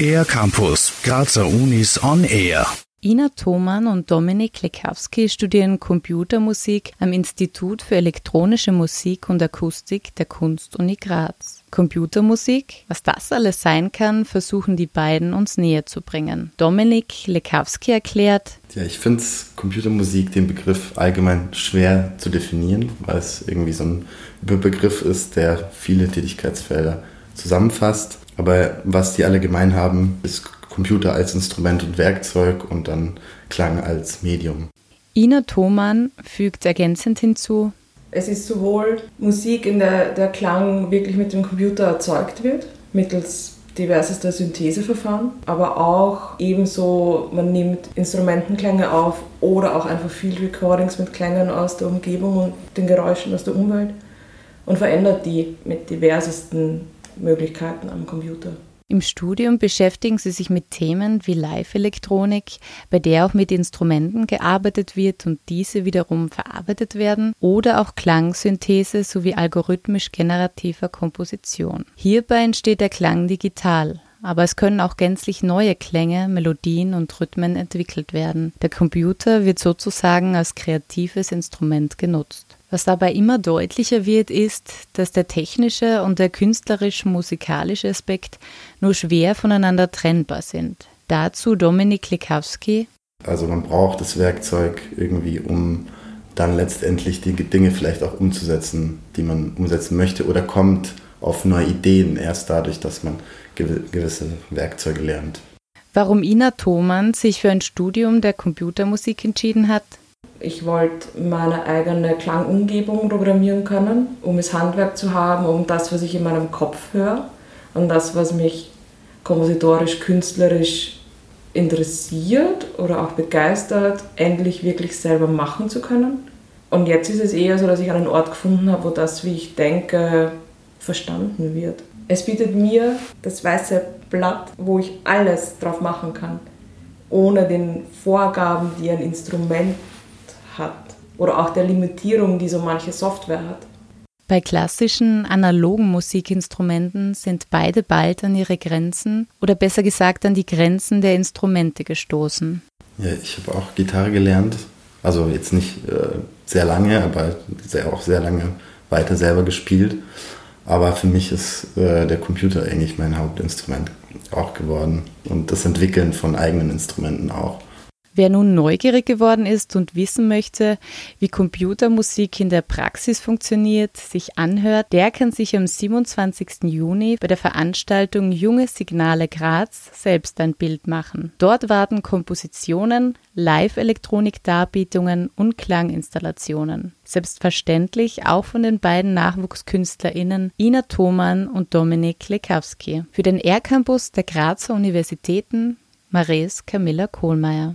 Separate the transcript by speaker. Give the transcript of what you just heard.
Speaker 1: Air Campus, Grazer Unis on Air.
Speaker 2: Ina Thoman und Dominik Lekowski studieren Computermusik am Institut für elektronische Musik und Akustik der Kunstuni Graz. Computermusik, was das alles sein kann, versuchen die beiden uns näher zu bringen. Dominik Lekowski erklärt,
Speaker 3: ja, ich finde Computermusik, den Begriff allgemein schwer zu definieren, weil es irgendwie so ein Überbegriff ist, der viele Tätigkeitsfelder zusammenfasst. Aber was die alle gemein haben, ist Computer als Instrument und Werkzeug und dann Klang als Medium.
Speaker 2: Ina Thoman fügt ergänzend hinzu,
Speaker 4: es ist sowohl Musik, in der der Klang wirklich mit dem Computer erzeugt wird, mittels diversester Syntheseverfahren, aber auch ebenso, man nimmt Instrumentenklänge auf oder auch einfach Field Recordings mit Klängen aus der Umgebung und den Geräuschen aus der Umwelt und verändert die mit diversesten Möglichkeiten am Computer.
Speaker 2: Im Studium beschäftigen sie sich mit Themen wie Live-Elektronik, bei der auch mit Instrumenten gearbeitet wird und diese wiederum verarbeitet werden, oder auch Klangsynthese sowie algorithmisch-generativer Komposition. Hierbei entsteht der Klang digital, aber es können auch gänzlich neue Klänge, Melodien und Rhythmen entwickelt werden. Der Computer wird sozusagen als kreatives Instrument genutzt. Was dabei immer deutlicher wird, ist, dass der technische und der künstlerisch-musikalische Aspekt nur schwer voneinander trennbar sind. Dazu Dominik Likowski.
Speaker 3: Also man braucht das Werkzeug irgendwie, um dann letztendlich die Dinge vielleicht auch umzusetzen, die man umsetzen möchte oder kommt auf neue Ideen erst dadurch, dass man gewisse Werkzeuge lernt.
Speaker 2: Warum Ina Thoman sich für ein Studium der Computermusik entschieden hat,
Speaker 4: ich wollte meine eigene Klangumgebung programmieren können, um das Handwerk zu haben, um das, was ich in meinem Kopf höre und das, was mich kompositorisch, künstlerisch interessiert oder auch begeistert, endlich wirklich selber machen zu können. Und jetzt ist es eher so, dass ich einen Ort gefunden habe, wo das, wie ich denke, verstanden wird. Es bietet mir das weiße Blatt, wo ich alles drauf machen kann, ohne den Vorgaben, die ein Instrument hat oder auch der Limitierung, die so manche Software hat.
Speaker 2: Bei klassischen analogen Musikinstrumenten sind beide bald an ihre Grenzen oder besser gesagt an die Grenzen der Instrumente gestoßen.
Speaker 3: Ja, ich habe auch Gitarre gelernt, also jetzt nicht äh, sehr lange, aber sehr, auch sehr lange weiter selber gespielt. Aber für mich ist äh, der Computer eigentlich mein Hauptinstrument auch geworden und das Entwickeln von eigenen Instrumenten auch.
Speaker 2: Wer nun neugierig geworden ist und wissen möchte, wie Computermusik in der Praxis funktioniert, sich anhört, der kann sich am 27. Juni bei der Veranstaltung Junge Signale Graz selbst ein Bild machen. Dort warten Kompositionen, Live-Elektronik-Darbietungen und Klanginstallationen. Selbstverständlich auch von den beiden NachwuchskünstlerInnen Ina Thoman und Dominik Lekowski. Für den R-Campus der Grazer Universitäten Mares Camilla Kohlmeier.